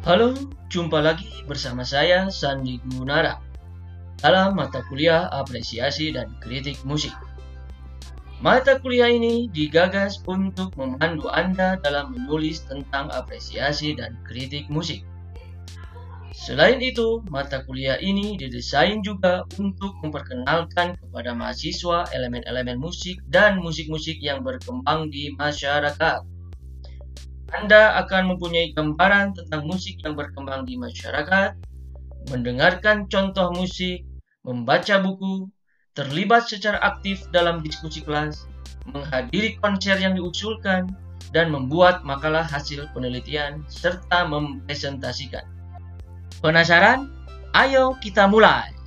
Halo, jumpa lagi bersama saya Sandi Gunara dalam mata kuliah apresiasi dan kritik musik. Mata kuliah ini digagas untuk memandu Anda dalam menulis tentang apresiasi dan kritik musik. Selain itu, mata kuliah ini didesain juga untuk memperkenalkan kepada mahasiswa elemen-elemen musik dan musik-musik yang berkembang di masyarakat. Anda akan mempunyai gambaran tentang musik yang berkembang di masyarakat, mendengarkan contoh musik, membaca buku, terlibat secara aktif dalam diskusi kelas, menghadiri konser yang diusulkan, dan membuat makalah hasil penelitian serta mempresentasikan. Penasaran? Ayo kita mulai!